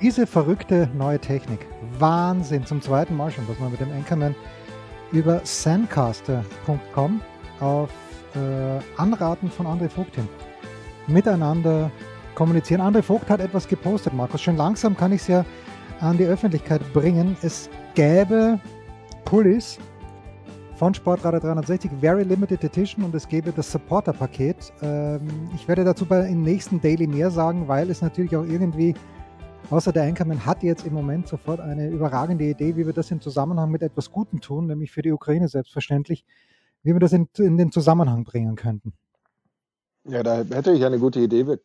Diese verrückte neue Technik. Wahnsinn. Zum zweiten Mal schon, dass man mit dem Anchorman über sandcaster.com auf äh, Anraten von André Vogt hin miteinander kommunizieren. André Vogt hat etwas gepostet, Markus. Schon langsam kann ich es ja an die Öffentlichkeit bringen. Es gäbe Pullis von Sportradar 360, Very Limited Edition und es gäbe das Supporter-Paket. Ähm, ich werde dazu bei im nächsten Daily mehr sagen, weil es natürlich auch irgendwie Außer der Anchorman hat jetzt im Moment sofort eine überragende Idee, wie wir das im Zusammenhang mit etwas Gutem tun, nämlich für die Ukraine selbstverständlich, wie wir das in, in den Zusammenhang bringen könnten. Ja, da hätte ich eine gute Idee. Wir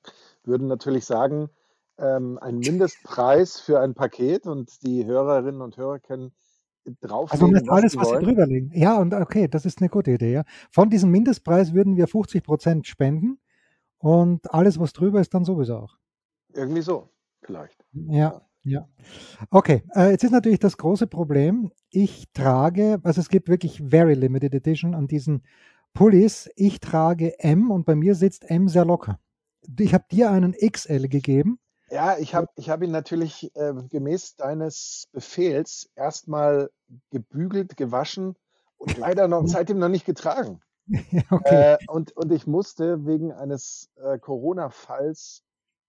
würden natürlich sagen, ähm, ein Mindestpreis für ein Paket und die Hörerinnen und Hörer können drauflegen, Also alles, was, was sie drüberlegen. Ja, und okay, das ist eine gute Idee. Ja. Von diesem Mindestpreis würden wir 50 Prozent spenden und alles, was drüber ist, dann sowieso auch. Irgendwie so vielleicht. Ja, ja. Okay, äh, jetzt ist natürlich das große Problem. Ich trage, also es gibt wirklich Very Limited Edition an diesen Pullis. Ich trage M und bei mir sitzt M sehr locker. Ich habe dir einen XL gegeben. Ja, ich habe ich hab ihn natürlich äh, gemäß deines Befehls erstmal gebügelt, gewaschen und leider noch seitdem noch nicht getragen. okay. Äh, und, und ich musste wegen eines äh, Corona-Falls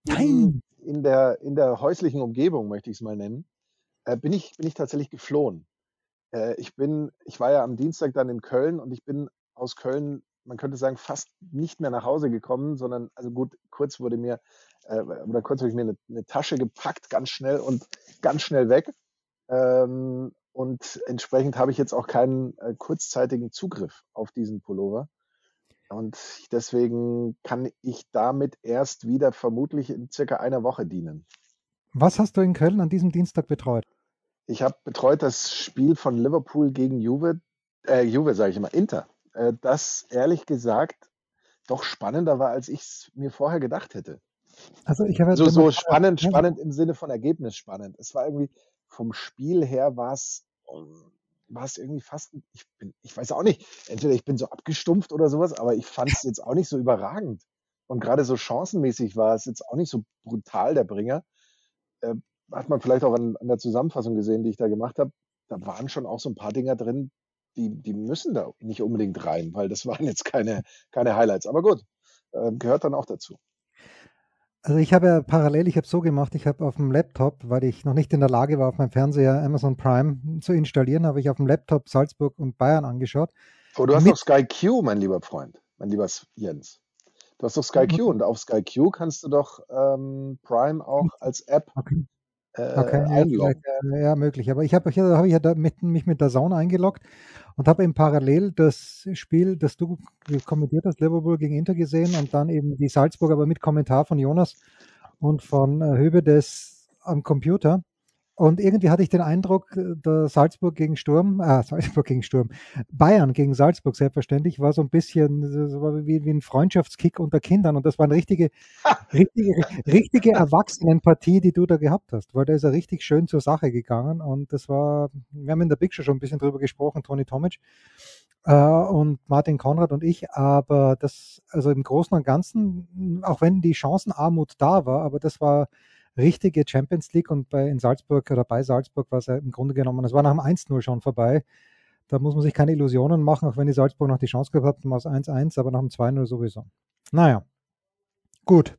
Nein in der, in der häuslichen Umgebung, möchte ich es mal nennen, äh, bin, ich, bin ich tatsächlich geflohen. Äh, ich bin, ich war ja am Dienstag dann in Köln und ich bin aus Köln, man könnte sagen, fast nicht mehr nach Hause gekommen, sondern, also gut, kurz wurde mir, äh, oder kurz habe ich mir eine, eine, Tasche gepackt, ganz schnell und ganz schnell weg. Ähm, und entsprechend habe ich jetzt auch keinen äh, kurzzeitigen Zugriff auf diesen Pullover. Und deswegen kann ich damit erst wieder vermutlich in circa einer Woche dienen. Was hast du in Köln an diesem Dienstag betreut? Ich habe betreut das Spiel von Liverpool gegen Juve, äh, Juve sage ich immer, Inter. Äh, das ehrlich gesagt doch spannender war, als ich es mir vorher gedacht hätte. Also ich habe so, so spannend, spannend im Sinne von Ergebnis spannend. Es war irgendwie vom Spiel her war es war es irgendwie fast, ich bin, ich weiß auch nicht, entweder ich bin so abgestumpft oder sowas, aber ich fand es jetzt auch nicht so überragend. Und gerade so chancenmäßig war es jetzt auch nicht so brutal, der Bringer. Äh, hat man vielleicht auch an, an, der Zusammenfassung gesehen, die ich da gemacht habe. Da waren schon auch so ein paar Dinger drin, die, die müssen da nicht unbedingt rein, weil das waren jetzt keine, keine Highlights. Aber gut, äh, gehört dann auch dazu. Also ich habe ja parallel, ich habe so gemacht, ich habe auf dem Laptop, weil ich noch nicht in der Lage war, auf meinem Fernseher Amazon Prime zu installieren, habe ich auf dem Laptop Salzburg und Bayern angeschaut. Oh, du hast doch Sky Q, mein lieber Freund, mein lieber Jens. Du hast doch Sky Q und auf Sky Q kannst du doch ähm, Prime auch als App okay. Äh, okay, einloggen. Ja, ja, möglich. Aber ich habe hab ich ja da mit, mich mit der Sauna eingeloggt und habe eben parallel das Spiel, das du kommentiert hast, Liverpool gegen Inter gesehen und dann eben die Salzburg, aber mit Kommentar von Jonas und von äh, Höbe des am Computer. Und irgendwie hatte ich den Eindruck, der Salzburg gegen Sturm, äh, Salzburg gegen Sturm, Bayern gegen Salzburg selbstverständlich, war so ein bisschen so wie, wie ein Freundschaftskick unter Kindern. Und das war eine richtige, richtige, richtige Erwachsenenpartie, die du da gehabt hast, weil da ist er richtig schön zur Sache gegangen. Und das war, wir haben in der Big Show schon ein bisschen drüber gesprochen, Toni Tomic äh, und Martin Konrad und ich, aber das, also im Großen und Ganzen, auch wenn die Chancenarmut da war, aber das war richtige Champions League und bei, in Salzburg oder bei Salzburg war es ja im Grunde genommen, es war nach dem 1-0 schon vorbei. Da muss man sich keine Illusionen machen, auch wenn die Salzburg noch die Chance gehabt war es 1-1, aber nach dem 2-0 sowieso. Naja, gut.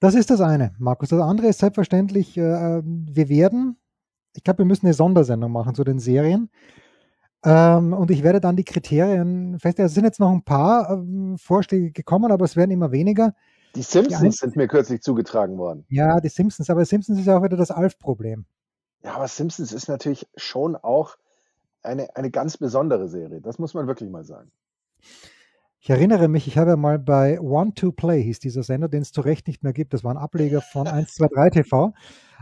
Das ist das eine, Markus. Das andere ist selbstverständlich, äh, wir werden, ich glaube, wir müssen eine Sondersendung machen zu den Serien. Ähm, und ich werde dann die Kriterien feststellen. Es sind jetzt noch ein paar ähm, Vorschläge gekommen, aber es werden immer weniger. Die Simpsons sind mir kürzlich zugetragen worden. Ja, die Simpsons, aber Simpsons ist ja auch wieder das Alf-Problem. Ja, aber Simpsons ist natürlich schon auch eine, eine ganz besondere Serie. Das muss man wirklich mal sagen. Ich erinnere mich, ich habe ja mal bei One to Play, hieß dieser Sender, den es zu Recht nicht mehr gibt. Das war ein Ableger von 123 TV.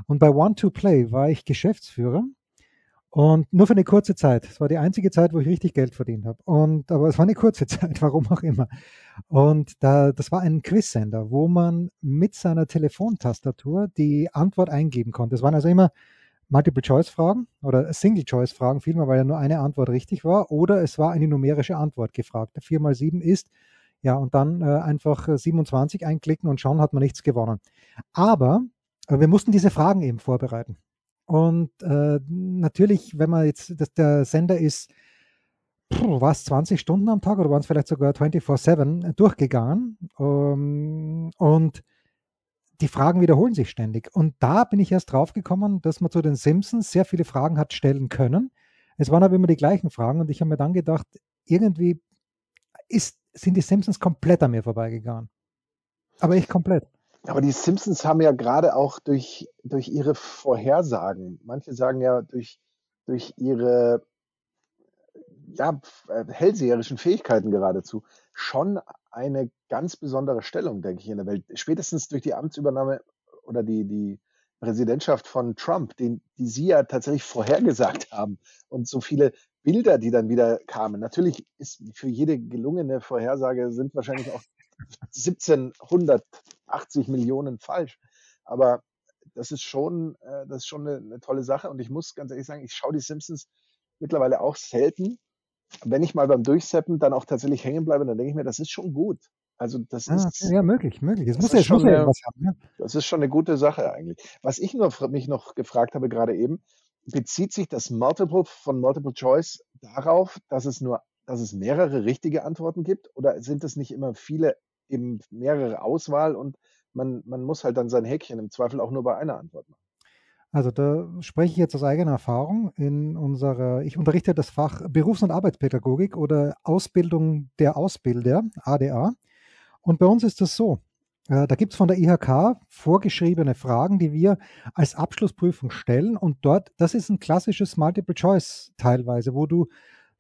Und bei One to Play war ich Geschäftsführer. Und nur für eine kurze Zeit. Es war die einzige Zeit, wo ich richtig Geld verdient habe. Und, aber es war eine kurze Zeit, warum auch immer. Und da, das war ein Quizsender, wo man mit seiner Telefontastatur die Antwort eingeben konnte. Es waren also immer Multiple-Choice-Fragen oder Single-Choice-Fragen, vielmehr, weil ja nur eine Antwort richtig war. Oder es war eine numerische Antwort gefragt. 4 mal 7 ist, ja, und dann äh, einfach 27 einklicken und schauen, hat man nichts gewonnen. Aber äh, wir mussten diese Fragen eben vorbereiten. Und äh, natürlich, wenn man jetzt, dass der Sender ist, war es 20 Stunden am Tag oder waren es vielleicht sogar 24-7 durchgegangen. Ähm, und die Fragen wiederholen sich ständig. Und da bin ich erst drauf gekommen, dass man zu den Simpsons sehr viele Fragen hat stellen können. Es waren aber immer die gleichen Fragen und ich habe mir dann gedacht, irgendwie ist, sind die Simpsons komplett an mir vorbeigegangen. Aber ich komplett. Aber die Simpsons haben ja gerade auch durch, durch ihre Vorhersagen, manche sagen ja durch, durch ihre ja, äh, hellseherischen Fähigkeiten geradezu, schon eine ganz besondere Stellung, denke ich, in der Welt. Spätestens durch die Amtsübernahme oder die, die Präsidentschaft von Trump, den, die Sie ja tatsächlich vorhergesagt haben und so viele Bilder, die dann wieder kamen. Natürlich ist für jede gelungene Vorhersage sind wahrscheinlich auch 1780 Millionen falsch. Aber das ist schon, äh, das ist schon eine, eine tolle Sache. Und ich muss ganz ehrlich sagen, ich schaue die Simpsons mittlerweile auch selten. Wenn ich mal beim Durchseppen dann auch tatsächlich hängen bleibe, dann denke ich mir, das ist schon gut. Also das ah, ist ja möglich, möglich. Es muss ja schon eine, haben, ja? Das ist schon eine gute Sache eigentlich. Was ich nur mich noch gefragt habe gerade eben, bezieht sich das Multiple von Multiple Choice darauf, dass es nur, dass es mehrere richtige Antworten gibt, oder sind es nicht immer viele eben mehrere Auswahl und man, man muss halt dann sein Häkchen im Zweifel auch nur bei einer Antwort machen. Also da spreche ich jetzt aus eigener Erfahrung in unserer, ich unterrichte das Fach Berufs- und Arbeitspädagogik oder Ausbildung der Ausbilder, ADA. Und bei uns ist das so. Äh, da gibt es von der IHK vorgeschriebene Fragen, die wir als Abschlussprüfung stellen. Und dort, das ist ein klassisches Multiple Choice teilweise, wo du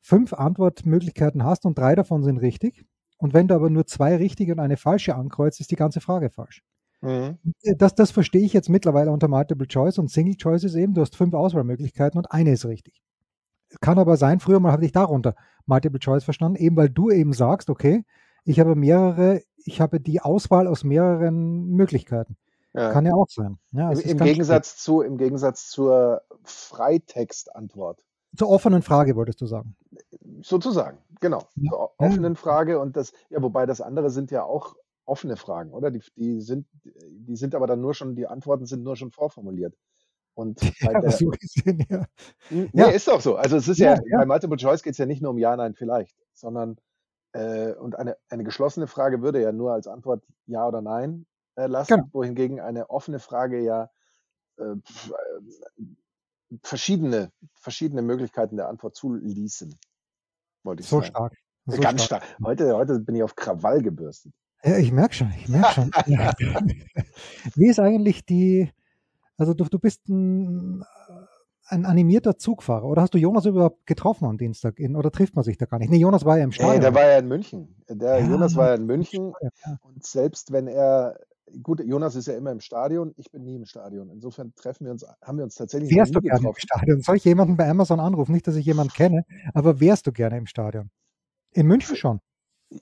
fünf Antwortmöglichkeiten hast und drei davon sind richtig. Und wenn du aber nur zwei richtige und eine falsche ankreuzt, ist die ganze Frage falsch. Mhm. Äh, das, das verstehe ich jetzt mittlerweile unter Multiple Choice und Single Choice ist eben, du hast fünf Auswahlmöglichkeiten und eine ist richtig. Kann aber sein, früher mal habe ich darunter Multiple Choice verstanden, eben weil du eben sagst, okay, ich habe mehrere, ich habe die Auswahl aus mehreren Möglichkeiten. Ja. Kann ja auch sein. Ja, Im, im Gegensatz zu, Im Gegensatz zur Freitextantwort. Zur offenen Frage wolltest du sagen. Sozusagen, genau. Ja. Zur offenen Frage und das, ja, wobei das andere sind ja auch offene Fragen, oder? Die, die, sind, die sind aber dann nur schon, die Antworten sind nur schon vorformuliert. Und ja, der, so gesehen, ja. Nee, ja. ist doch so. Also es ist ja, ja bei Multiple Choice geht es ja nicht nur um Ja, Nein, vielleicht, sondern äh, und eine, eine geschlossene Frage würde ja nur als Antwort Ja oder Nein äh, lassen, genau. wohingegen eine offene Frage ja äh, äh verschiedene, verschiedene Möglichkeiten der Antwort zuließen. Wollte ich so sagen. stark. So Ganz stark. stark. Heute, heute bin ich auf Krawall gebürstet. Ja, ich merke schon, ich merke schon. Wie ist eigentlich die, also du, du bist ein, ein animierter Zugfahrer oder hast du Jonas überhaupt getroffen am Dienstag in, oder trifft man sich da gar nicht? Nee, Jonas war ja im Stadion. Nee, der war ja in München. Der ja, Jonas war ja in München ja. und selbst wenn er gut, Jonas ist ja immer im Stadion, ich bin nie im Stadion. Insofern treffen wir uns, haben wir uns tatsächlich wärst du gerne. Im Stadion? Soll ich jemanden bei Amazon anrufen? Nicht, dass ich jemanden kenne, aber wärst du gerne im Stadion? In München schon.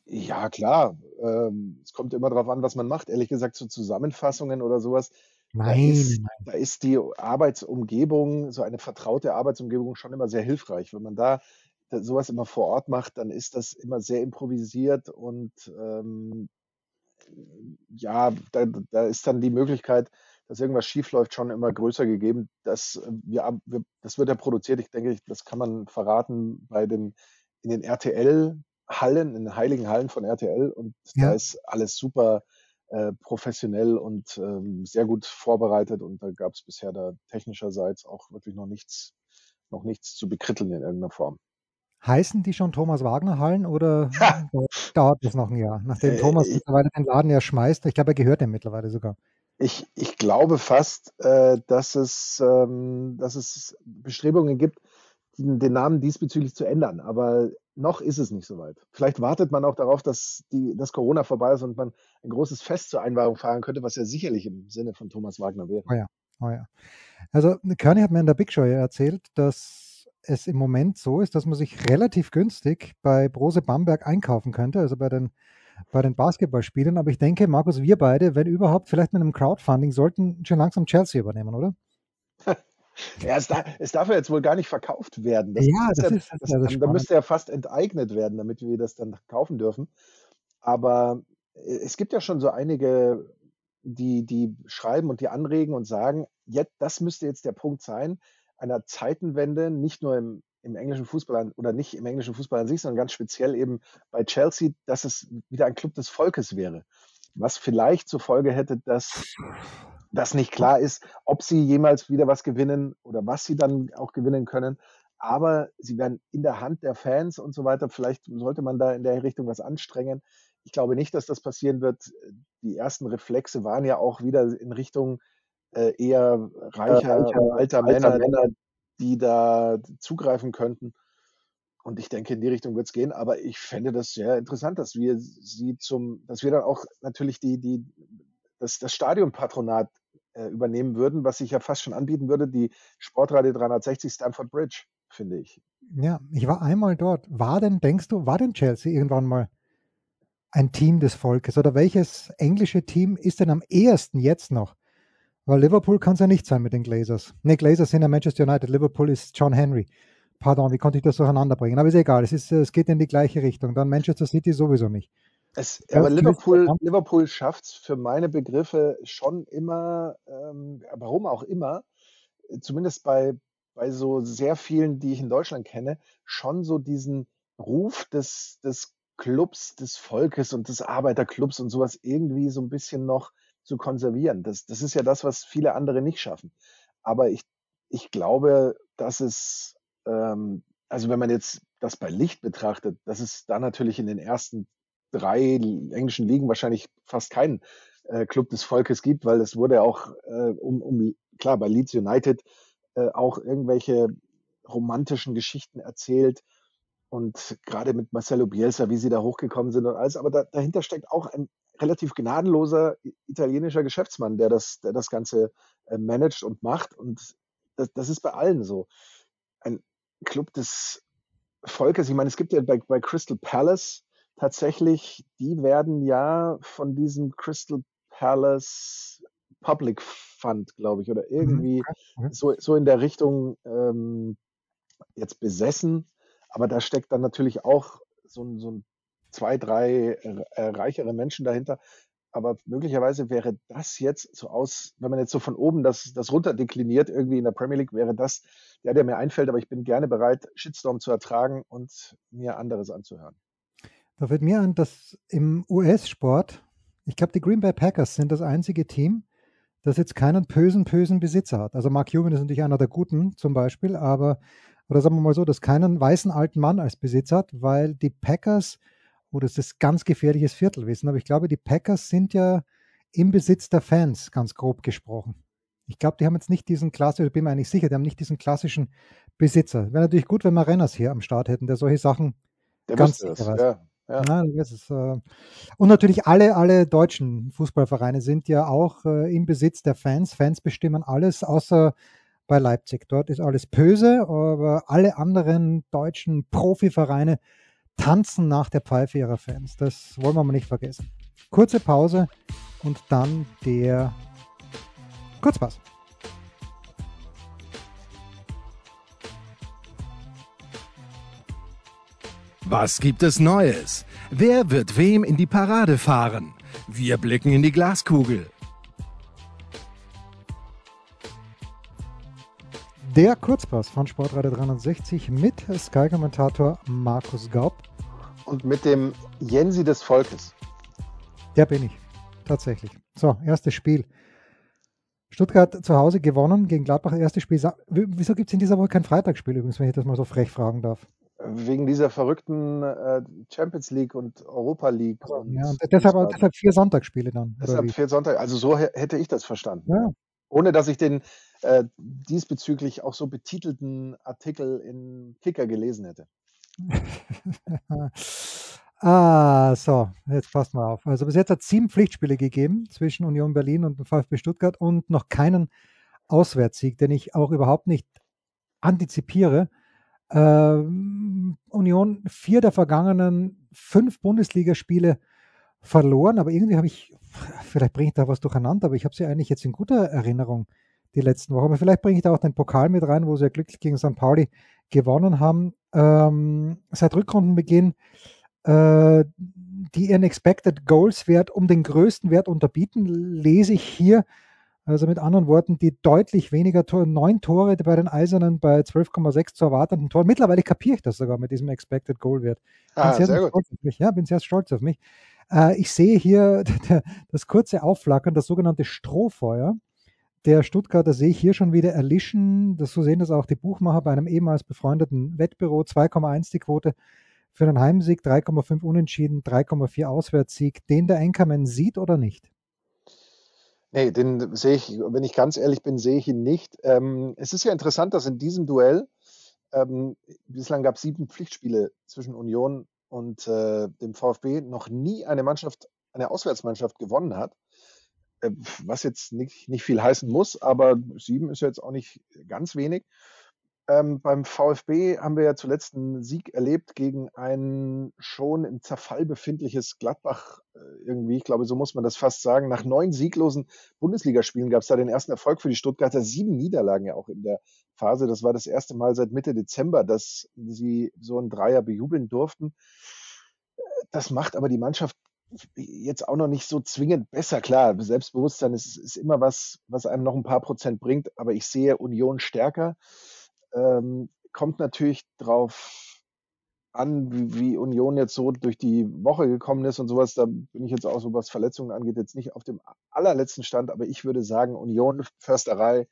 Ja, klar. Ähm, es kommt immer darauf an, was man macht. Ehrlich gesagt, so Zusammenfassungen oder sowas. Nein, da ist, nein. da ist die Arbeitsumgebung, so eine vertraute Arbeitsumgebung schon immer sehr hilfreich. Wenn man da sowas immer vor Ort macht, dann ist das immer sehr improvisiert und ähm, ja, da, da ist dann die Möglichkeit, dass irgendwas schiefläuft, schon immer größer gegeben. Das, äh, wir, das wird ja produziert, ich denke, das kann man verraten bei den, in den RTL-Hallen, in den heiligen Hallen von RTL und ja. da ist alles super äh, professionell und ähm, sehr gut vorbereitet und da gab es bisher da technischerseits auch wirklich noch nichts, noch nichts zu bekritteln in irgendeiner Form. Heißen die schon Thomas Wagner Hallen oder ja. dauert das noch ein Jahr? Nachdem äh, Thomas mittlerweile den Laden ja schmeißt. Ich glaube, er gehört dem mittlerweile sogar. Ich, ich glaube fast, äh, dass, es, ähm, dass es Bestrebungen gibt, den, den, Namen diesbezüglich zu ändern. Aber noch ist es nicht soweit. Vielleicht wartet man auch darauf, dass, die, dass Corona vorbei ist und man ein großes Fest zur Einweihung feiern könnte, was ja sicherlich im Sinne von Thomas Wagner wäre. Oh ja, oh ja. Also Kearney hat mir in der Big Show ja erzählt, dass es im Moment so ist, dass man sich relativ günstig bei Brose Bamberg einkaufen könnte, also bei den, bei den Basketballspielern. Aber ich denke, Markus, wir beide, wenn überhaupt, vielleicht mit einem Crowdfunding, sollten schon langsam Chelsea übernehmen, oder? Ja, es, darf, es darf ja jetzt wohl gar nicht verkauft werden. Das ja, das, ist, das, das, das da müsste ja fast enteignet werden, damit wir das dann kaufen dürfen. Aber äh, es gibt ja schon so einige, die, die schreiben und die anregen und sagen, jetzt, das müsste jetzt der Punkt sein, einer Zeitenwende, nicht nur im, im englischen Fußball oder nicht im englischen Fußball an sich, sondern ganz speziell eben bei Chelsea, dass es wieder ein Club des Volkes wäre. Was vielleicht zur Folge hätte, dass das nicht klar ist, ob sie jemals wieder was gewinnen oder was sie dann auch gewinnen können. Aber sie werden in der Hand der Fans und so weiter. Vielleicht sollte man da in der Richtung was anstrengen. Ich glaube nicht, dass das passieren wird. Die ersten Reflexe waren ja auch wieder in Richtung äh, eher reicher, reicher alter, Männer, Männer, die da zugreifen könnten. Und ich denke, in die Richtung wird es gehen. Aber ich fände das sehr interessant, dass wir sie zum, dass wir dann auch natürlich die, die, das, das Stadionpatronat äh, übernehmen würden, was sich ja fast schon anbieten würde, die Sportradio 360 Stamford Bridge, finde ich. Ja, ich war einmal dort. War denn, denkst du, war denn Chelsea irgendwann mal ein Team des Volkes? Oder welches englische Team ist denn am ehesten jetzt noch? Weil Liverpool kann es ja nicht sein mit den Glazers. Ne, Glazers sind ja Manchester United, Liverpool ist John Henry. Pardon, wie konnte ich das durcheinander bringen? Aber ist egal, es, ist, es geht in die gleiche Richtung. Dann Manchester City sowieso nicht. Es, aber Liverpool, Liverpool schafft es für meine Begriffe schon immer, ähm, warum auch immer, zumindest bei, bei so sehr vielen, die ich in Deutschland kenne, schon so diesen Ruf des, des Clubs, des Volkes und des Arbeiterclubs und sowas irgendwie so ein bisschen noch zu konservieren. Das, das ist ja das, was viele andere nicht schaffen. Aber ich, ich glaube, dass es, ähm, also wenn man jetzt das bei Licht betrachtet, dass es da natürlich in den ersten drei englischen Ligen wahrscheinlich fast keinen äh, Club des Volkes gibt, weil es wurde auch äh, um, um, klar, bei Leeds United äh, auch irgendwelche romantischen Geschichten erzählt und gerade mit Marcelo Bielsa, wie sie da hochgekommen sind und alles, aber da, dahinter steckt auch ein relativ gnadenloser italienischer Geschäftsmann, der das, der das Ganze äh, managt und macht und das, das ist bei allen so. Ein Club des Volkes, ich meine, es gibt ja bei, bei Crystal Palace tatsächlich, die werden ja von diesem Crystal Palace Public Fund, glaube ich, oder mhm, irgendwie mhm. so, so in der Richtung ähm, jetzt besessen. Aber da steckt dann natürlich auch so ein, so ein zwei, drei äh, reichere Menschen dahinter. Aber möglicherweise wäre das jetzt so aus, wenn man jetzt so von oben das, das runterdekliniert, irgendwie in der Premier League, wäre das der, der mir einfällt. Aber ich bin gerne bereit, Shitstorm zu ertragen und mir anderes anzuhören. Da fällt mir ein, dass im US-Sport, ich glaube, die Green Bay Packers sind das einzige Team, das jetzt keinen bösen, bösen Besitzer hat. Also Mark Cuban ist natürlich einer der Guten zum Beispiel, aber, oder sagen wir mal so, dass keinen weißen alten Mann als Besitzer hat, weil die Packers, oh, das ist ganz gefährliches Viertelwissen, aber ich glaube, die Packers sind ja im Besitz der Fans, ganz grob gesprochen. Ich glaube, die haben jetzt nicht diesen klassischen, ich bin mir eigentlich sicher, die haben nicht diesen klassischen Besitzer. Wäre natürlich gut, wenn wir Renners hier am Start hätten, der solche Sachen der ganz sicher weiß. Ja. Ja. Ja, ist, äh, und natürlich alle, alle deutschen Fußballvereine sind ja auch äh, im Besitz der Fans. Fans bestimmen alles, außer bei Leipzig. Dort ist alles böse, aber alle anderen deutschen Profivereine tanzen nach der Pfeife ihrer Fans. Das wollen wir mal nicht vergessen. Kurze Pause und dann der Kurzpass. Was gibt es Neues? Wer wird wem in die Parade fahren? Wir blicken in die Glaskugel. Der Kurzpass von Sportradio 360 mit Sky-Kommentator Markus Gaub. Und mit dem Jensi des Volkes. Der bin ich, tatsächlich. So, erstes Spiel. Stuttgart zu Hause gewonnen gegen Gladbach. Erstes Spiel. Wieso gibt es in dieser Woche kein Freitagsspiel übrigens, wenn ich das mal so frech fragen darf? wegen dieser verrückten äh, Champions League und Europa League. Und ja, und deshalb, deshalb vier Sonntagsspiele dann. Deshalb vier Sonntag, also so hätte ich das verstanden. Ja. Ohne dass ich den äh, diesbezüglich auch so betitelten Artikel in Kicker gelesen hätte. ah, so, jetzt passt mal auf. Also bis jetzt hat es sieben Pflichtspiele gegeben zwischen Union Berlin und dem VfB Stuttgart und noch keinen Auswärtssieg, den ich auch überhaupt nicht antizipiere Ähm, Union vier der vergangenen fünf Bundesligaspiele verloren, aber irgendwie habe ich, vielleicht bringe ich da was durcheinander, aber ich habe sie eigentlich jetzt in guter Erinnerung die letzten Wochen. Aber vielleicht bringe ich da auch den Pokal mit rein, wo sie ja glücklich gegen St. Pauli gewonnen haben. Ähm, seit Rückrundenbeginn äh, die ihren Expected Goals Wert um den größten Wert unterbieten, lese ich hier. Also mit anderen Worten, die deutlich weniger Tore, neun Tore bei den Eisernen bei 12,6 zu erwartenden Toren. Mittlerweile kapiere ich das sogar mit diesem Expected Goal Wert. Ah, bin sehr, sehr gut. Ja, bin sehr stolz auf mich. Äh, ich sehe hier das kurze Aufflackern, das sogenannte Strohfeuer der Stuttgarter sehe ich hier schon wieder erlischen. Das, so sehen das auch die Buchmacher bei einem ehemals befreundeten Wettbüro. 2,1 die Quote für einen Heimsieg, 3,5 Unentschieden, 3,4 Auswärtssieg. Den der Enkermann sieht oder nicht? Nee, den sehe ich, wenn ich ganz ehrlich bin, sehe ich ihn nicht. Ähm, es ist ja interessant, dass in diesem Duell, ähm, bislang gab es sieben Pflichtspiele zwischen Union und äh, dem VfB, noch nie eine Mannschaft, eine Auswärtsmannschaft gewonnen hat. Äh, was jetzt nicht, nicht viel heißen muss, aber sieben ist jetzt auch nicht ganz wenig. Ähm, beim VfB haben wir ja zuletzt einen Sieg erlebt gegen ein schon im Zerfall befindliches Gladbach äh, irgendwie. Ich glaube, so muss man das fast sagen. Nach neun sieglosen Bundesligaspielen gab es da den ersten Erfolg für die Stuttgarter. Sieben Niederlagen ja auch in der Phase. Das war das erste Mal seit Mitte Dezember, dass sie so einen Dreier bejubeln durften. Das macht aber die Mannschaft jetzt auch noch nicht so zwingend besser. Klar, Selbstbewusstsein ist, ist immer was, was einem noch ein paar Prozent bringt, aber ich sehe Union stärker. Ähm, kommt natürlich drauf an, wie, wie, Union jetzt so durch die Woche gekommen ist und sowas. Da bin ich jetzt auch so, was Verletzungen angeht, jetzt nicht auf dem allerletzten Stand, aber ich würde sagen, Union Försterei,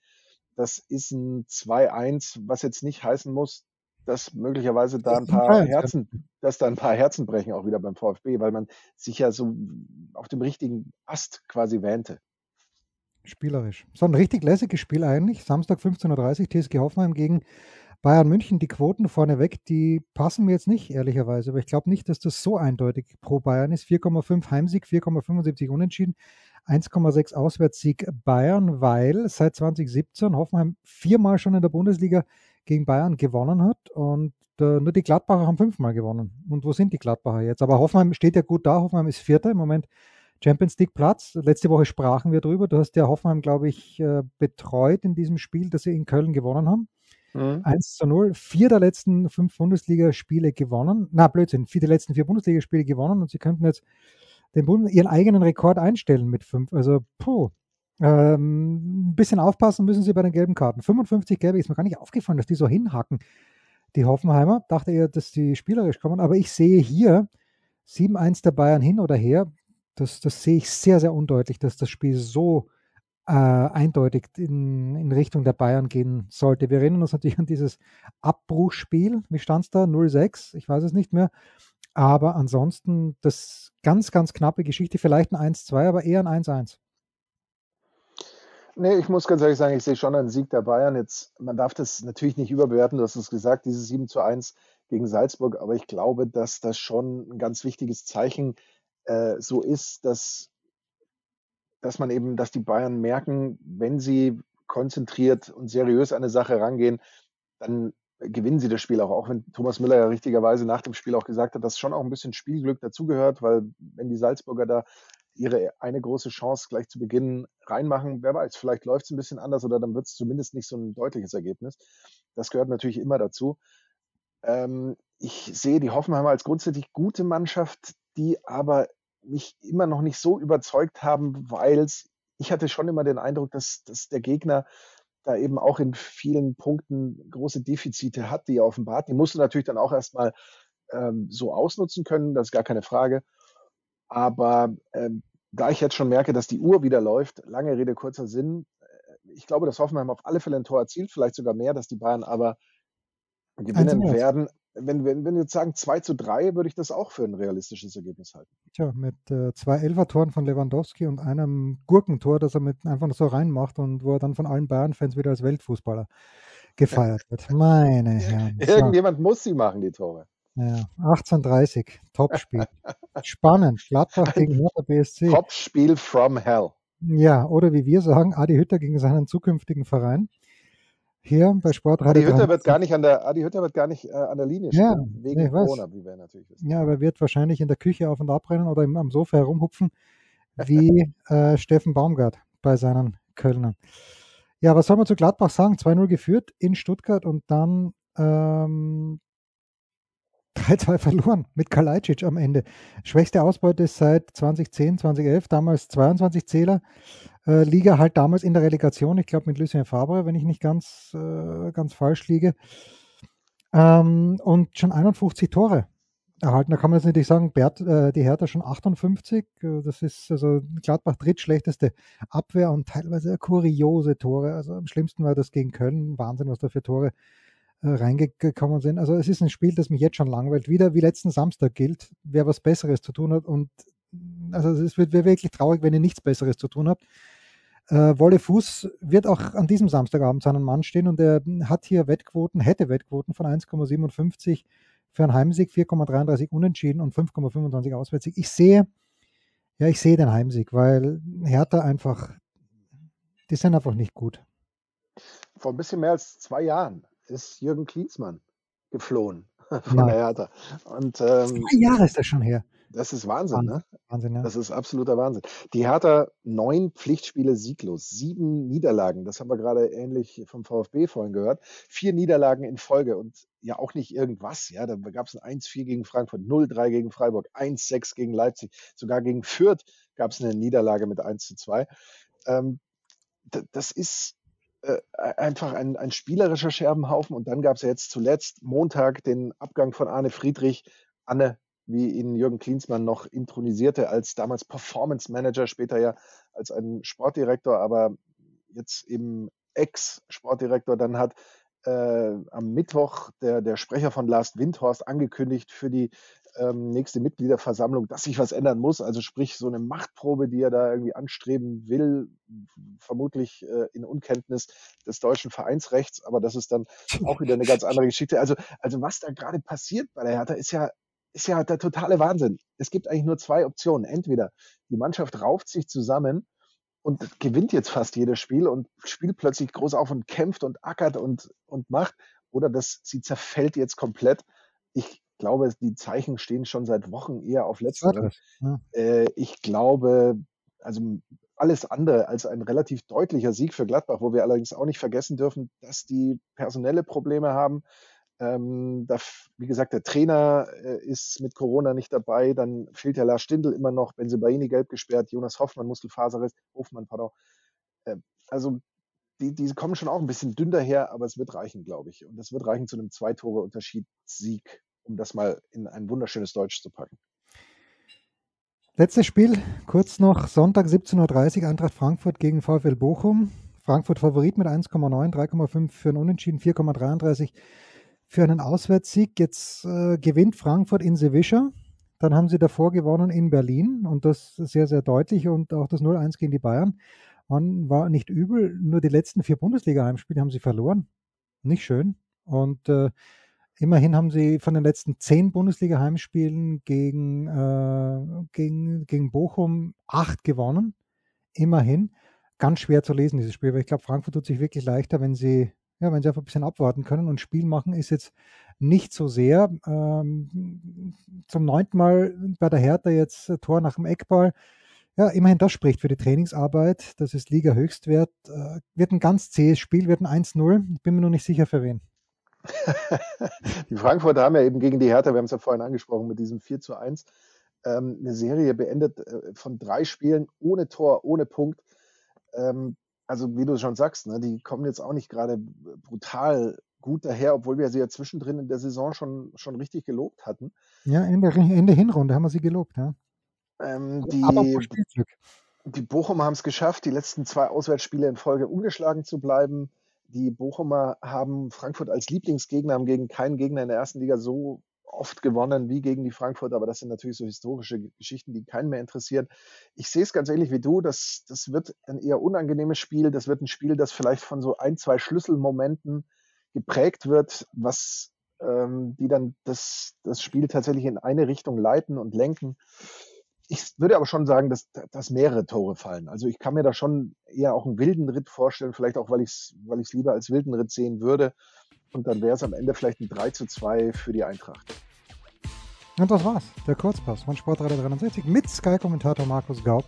das ist ein 2-1, was jetzt nicht heißen muss, dass möglicherweise da ein paar Herzen, dass da ein paar Herzen brechen auch wieder beim VfB, weil man sich ja so auf dem richtigen Ast quasi wähnte. Spielerisch. So ein richtig lässiges Spiel eigentlich. Samstag 15.30 Uhr TSG Hoffenheim gegen Bayern München. Die Quoten vorneweg, die passen mir jetzt nicht, ehrlicherweise. Aber ich glaube nicht, dass das so eindeutig pro Bayern ist. 4,5 Heimsieg, 4,75 Unentschieden, 1,6 Auswärtssieg Bayern, weil seit 2017 Hoffenheim viermal schon in der Bundesliga gegen Bayern gewonnen hat und äh, nur die Gladbacher haben fünfmal gewonnen. Und wo sind die Gladbacher jetzt? Aber Hoffenheim steht ja gut da. Hoffenheim ist Vierter im Moment. Champions League Platz. Letzte Woche sprachen wir drüber. Du hast ja Hoffenheim, glaube ich, äh, betreut in diesem Spiel, das sie in Köln gewonnen haben. Mhm. 1 zu 0. Vier der letzten fünf Bundesligaspiele gewonnen. Na, Blödsinn. Vier der letzten vier Bundesligaspiele gewonnen und sie könnten jetzt den Bund ihren eigenen Rekord einstellen mit fünf. Also, puh, ähm, ein bisschen aufpassen müssen sie bei den gelben Karten. 55 gelbe ist mir gar nicht aufgefallen, dass die so hinhacken. Die Hoffenheimer, dachte eher, dass die spielerisch kommen, aber ich sehe hier 7-1 der Bayern hin oder her. Das, das sehe ich sehr, sehr undeutlich, dass das Spiel so äh, eindeutig in, in Richtung der Bayern gehen sollte. Wir erinnern uns natürlich an dieses Abbruchspiel. Wie stand es da? 0-6? Ich weiß es nicht mehr. Aber ansonsten das ganz, ganz knappe Geschichte. Vielleicht ein 1-2, aber eher ein 1-1. Nee, ich muss ganz ehrlich sagen, ich sehe schon einen Sieg der Bayern. Jetzt, man darf das natürlich nicht überbewerten, du hast es gesagt, dieses 7 zu 1 gegen Salzburg, aber ich glaube, dass das schon ein ganz wichtiges Zeichen äh, so ist, dass, dass man eben, dass die Bayern merken, wenn sie konzentriert und seriös an eine Sache rangehen, dann gewinnen sie das Spiel auch, auch wenn Thomas Müller ja richtigerweise nach dem Spiel auch gesagt hat, dass schon auch ein bisschen Spielglück dazugehört, weil wenn die Salzburger da ihre eine große Chance gleich zu Beginn reinmachen. Wer weiß, vielleicht läuft es ein bisschen anders oder dann wird es zumindest nicht so ein deutliches Ergebnis. Das gehört natürlich immer dazu. Ähm, ich sehe die Hoffenheimer als grundsätzlich gute Mannschaft, die aber mich immer noch nicht so überzeugt haben, weil ich hatte schon immer den Eindruck, dass, dass der Gegner da eben auch in vielen Punkten große Defizite hat, die er offenbart. Die musst du natürlich dann auch erstmal ähm, so ausnutzen können, das ist gar keine Frage. Aber ähm, da ich jetzt schon merke, dass die Uhr wieder läuft, lange Rede, kurzer Sinn, äh, ich glaube, dass Hoffenheim auf alle Fälle ein Tor erzielt, vielleicht sogar mehr, dass die Bayern aber gewinnen werden. Wenn, wenn, wenn wir jetzt sagen 2 zu 3, würde ich das auch für ein realistisches Ergebnis halten. Tja, mit äh, zwei Elfertoren von Lewandowski und einem Gurkentor, das er mit einfach so reinmacht und wo er dann von allen Bayern-Fans wieder als Weltfußballer gefeiert wird. Meine Herren. Irgendjemand muss sie machen, die Tore. Ja, 1830, Topspiel. Spannend. Gladbach gegen Hertha BSC. Topspiel from hell. Ja, oder wie wir sagen, Adi Hütter gegen seinen zukünftigen Verein. hier bei Sportradio. Adi Hütter wird gar nicht an der, Adi Hütter wird gar nicht äh, an der Linie stehen, ja, wegen nee, Corona, wie wir natürlich wissen. Ja, aber er wird wahrscheinlich in der Küche auf und ab rennen oder im, am Sofa herumhupfen, wie äh, Steffen Baumgart bei seinen Kölnern. Ja, was soll man zu Gladbach sagen? 2-0 geführt in Stuttgart und dann ähm, 3-2 verloren mit Kalajdzic am Ende. Schwächste Ausbeute seit 2010, 2011, damals 22 Zähler. Äh, Liga halt damals in der Relegation, ich glaube mit Lucien Fabre, wenn ich nicht ganz, äh, ganz falsch liege. Ähm, und schon 51 Tore erhalten. Da kann man jetzt natürlich sagen, Bert, äh, die Hertha schon 58. Äh, das ist also Gladbach drittschlechteste Abwehr und teilweise kuriose Tore. Also am schlimmsten war das gegen Köln. Wahnsinn, was da für Tore reingekommen sind. Also es ist ein Spiel, das mich jetzt schon langweilt. Wieder wie letzten Samstag gilt, wer was Besseres zu tun hat. Und also es wird wirklich traurig, wenn ihr nichts Besseres zu tun habt. Äh, Wolle Fuß wird auch an diesem Samstagabend seinen Mann stehen und er hat hier Wettquoten, hätte Wettquoten von 1,57 für einen Heimsieg, 4,33 Unentschieden und 5,25 Auswärtssieg. Ich sehe, ja, ich sehe den Heimsieg, weil Hertha einfach, die sind einfach nicht gut. Vor ein bisschen mehr als zwei Jahren ist Jürgen Klinsmann geflohen von ja. der Hertha. Und, ähm, Zwei Jahre ist das schon her. Das ist Wahnsinn, Wahnsinn, ne? Wahnsinn, ja. Das ist absoluter Wahnsinn. Die Hertha neun Pflichtspiele sieglos, sieben Niederlagen. Das haben wir gerade ähnlich vom VfB vorhin gehört. Vier Niederlagen in Folge und ja auch nicht irgendwas. Ja, da gab es ein 1-4 gegen Frankfurt, 0-3 gegen Freiburg, 1-6 gegen Leipzig, sogar gegen Fürth gab es eine Niederlage mit 1 zu 2. Ähm, das ist äh, einfach ein, ein spielerischer Scherbenhaufen. Und dann gab es ja jetzt zuletzt Montag den Abgang von Arne Friedrich. Anne, wie ihn Jürgen Klinsmann noch intronisierte, als damals Performance Manager, später ja als ein Sportdirektor, aber jetzt eben Ex-Sportdirektor, dann hat äh, am Mittwoch der, der Sprecher von Last Windhorst angekündigt für die ähm, nächste Mitgliederversammlung, dass sich was ändern muss. Also sprich so eine Machtprobe, die er da irgendwie anstreben will, vermutlich äh, in Unkenntnis des deutschen Vereinsrechts. Aber das ist dann auch wieder eine ganz andere Geschichte. Also, also was da gerade passiert bei der Hertha ist ja ist ja der totale Wahnsinn. Es gibt eigentlich nur zwei Optionen. Entweder die Mannschaft rauft sich zusammen und gewinnt jetzt fast jedes Spiel und spielt plötzlich groß auf und kämpft und ackert und, und macht, oder das, sie zerfällt jetzt komplett. Ich glaube, die Zeichen stehen schon seit Wochen eher auf letzteres. Ja. Äh, ich glaube, also alles andere als ein relativ deutlicher Sieg für Gladbach, wo wir allerdings auch nicht vergessen dürfen, dass die personelle Probleme haben. Ähm, da, wie gesagt, der Trainer äh, ist mit Corona nicht dabei. Dann fehlt ja Lars Stindl immer noch, Benzebaini gelb gesperrt, Jonas Hoffmann Muskelfaserriss, Hofmann, pardon. Äh, also die, die kommen schon auch ein bisschen dünn daher, aber es wird reichen, glaube ich. Und es wird reichen zu einem Zwei-Tore-Unterschied-Sieg um das mal in ein wunderschönes Deutsch zu packen. Letztes Spiel, kurz noch, Sonntag 17.30 Uhr, Eintracht Frankfurt gegen VfL Bochum. Frankfurt Favorit mit 1,9, 3,5 für einen Unentschieden, 4,33 für einen Auswärtssieg. Jetzt äh, gewinnt Frankfurt in Sevischa. Dann haben sie davor gewonnen in Berlin und das sehr, sehr deutlich und auch das 0-1 gegen die Bayern. War nicht übel, nur die letzten vier Bundesliga-Heimspiele haben sie verloren. Nicht schön. Und äh, Immerhin haben sie von den letzten zehn Bundesliga-Heimspielen gegen, äh, gegen, gegen Bochum acht gewonnen. Immerhin. Ganz schwer zu lesen, dieses Spiel, weil ich glaube, Frankfurt tut sich wirklich leichter, wenn sie, ja, wenn sie einfach ein bisschen abwarten können. Und Spiel machen ist jetzt nicht so sehr. Ähm, zum neunten Mal bei der Hertha jetzt Tor nach dem Eckball. Ja, immerhin das spricht für die Trainingsarbeit. Das ist Liga-Höchstwert. Äh, wird ein ganz zähes Spiel, wird ein 1-0. Ich bin mir noch nicht sicher für wen. die Frankfurter haben ja eben gegen die Hertha, wir haben es ja vorhin angesprochen, mit diesem 4 zu 1 ähm, eine Serie beendet äh, von drei Spielen ohne Tor, ohne Punkt. Ähm, also wie du schon sagst, ne, die kommen jetzt auch nicht gerade brutal gut daher, obwohl wir sie ja zwischendrin in der Saison schon, schon richtig gelobt hatten. Ja, in der, in der Hinrunde haben wir sie gelobt, ja. Ähm, die, die Bochumer haben es geschafft, die letzten zwei Auswärtsspiele in Folge ungeschlagen zu bleiben die Bochumer haben Frankfurt als Lieblingsgegner, haben gegen keinen Gegner in der ersten Liga so oft gewonnen wie gegen die Frankfurt, aber das sind natürlich so historische Geschichten, die keinen mehr interessieren. Ich sehe es ganz ähnlich wie du, das, das wird ein eher unangenehmes Spiel, das wird ein Spiel, das vielleicht von so ein, zwei Schlüsselmomenten geprägt wird, was ähm, die dann das, das Spiel tatsächlich in eine Richtung leiten und lenken. Ich würde aber schon sagen, dass, dass mehrere Tore fallen. Also ich kann mir da schon eher auch einen wilden Ritt vorstellen, vielleicht auch, weil ich es weil ich's lieber als wilden Ritt sehen würde. Und dann wäre es am Ende vielleicht ein 3 zu 2 für die Eintracht. Und das war's. Der Kurzpass von Sportradar 63 mit Sky-Kommentator Markus Gaub.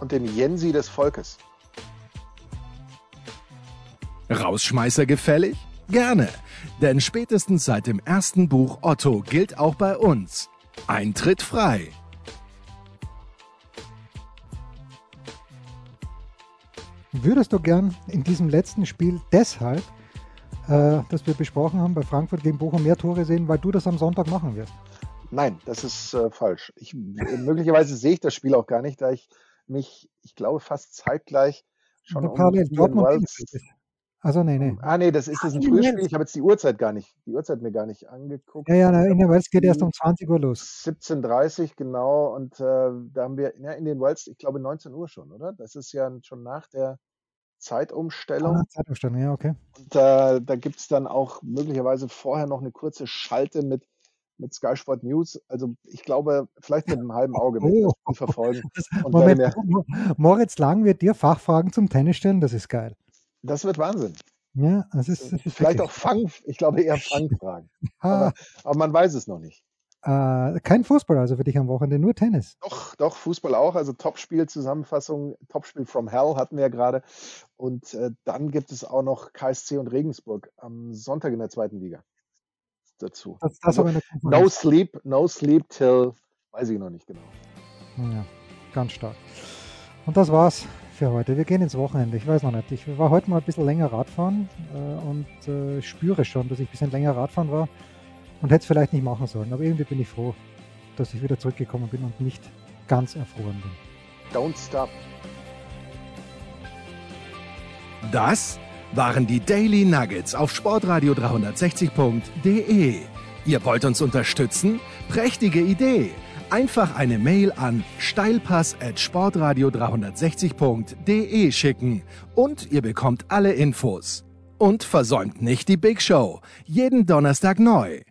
Und dem Jensi des Volkes. Rausschmeißer gefällig? Gerne. Denn spätestens seit dem ersten Buch Otto gilt auch bei uns. Eintritt frei. Würdest du gern in diesem letzten Spiel deshalb, äh, das wir besprochen haben, bei Frankfurt gegen Bochum mehr Tore sehen, weil du das am Sonntag machen wirst? Nein, das ist äh, falsch. Ich, möglicherweise sehe ich das Spiel auch gar nicht, da ich mich, ich glaube, fast zeitgleich schon um parallel Dortmund also nee, nee. Ah nee, das ist das ein Frühspiel. Ich habe jetzt die Uhrzeit gar nicht, die Uhrzeit mir gar nicht angeguckt. Ja, ja, in der Wels geht erst um 20 Uhr los. 17.30 genau. Und äh, da haben wir ja, in den Wels, ich glaube 19 Uhr schon, oder? Das ist ja schon nach der Zeitumstellung. Ah, Zeitumstellung, ja, okay. Und äh, da gibt es dann auch möglicherweise vorher noch eine kurze Schalte mit mit Sky Sport News. Also ich glaube, vielleicht mit einem halben Auge oh. das verfolgen. Moment, Moritz Lang wird dir Fachfragen zum Tennis stellen, das ist geil. Das wird Wahnsinn. Ja, das ist, das ist vielleicht wirklich. auch Fang, ich glaube eher Fangfragen. aber, aber man weiß es noch nicht. Äh, kein Fußball also für dich am Wochenende, nur Tennis. Doch, doch, Fußball auch. Also Topspiel-Zusammenfassung, Topspiel from Hell hatten wir ja gerade. Und äh, dann gibt es auch noch KSC und Regensburg am Sonntag in der zweiten Liga dazu. Das, das also, no sleep, no sleep till, weiß ich noch nicht genau. Ja, ganz stark. Und das war's für heute. Wir gehen ins Wochenende. Ich weiß noch nicht. Ich war heute mal ein bisschen länger Radfahren äh, und äh, spüre schon, dass ich ein bisschen länger Radfahren war und hätte es vielleicht nicht machen sollen. Aber irgendwie bin ich froh, dass ich wieder zurückgekommen bin und nicht ganz erfroren bin. Don't stop. Das waren die Daily Nuggets auf sportradio 360.de. Ihr wollt uns unterstützen? Prächtige Idee! Einfach eine Mail an steilpass@sportradio360.de schicken und ihr bekommt alle Infos. Und versäumt nicht die Big Show. Jeden Donnerstag neu.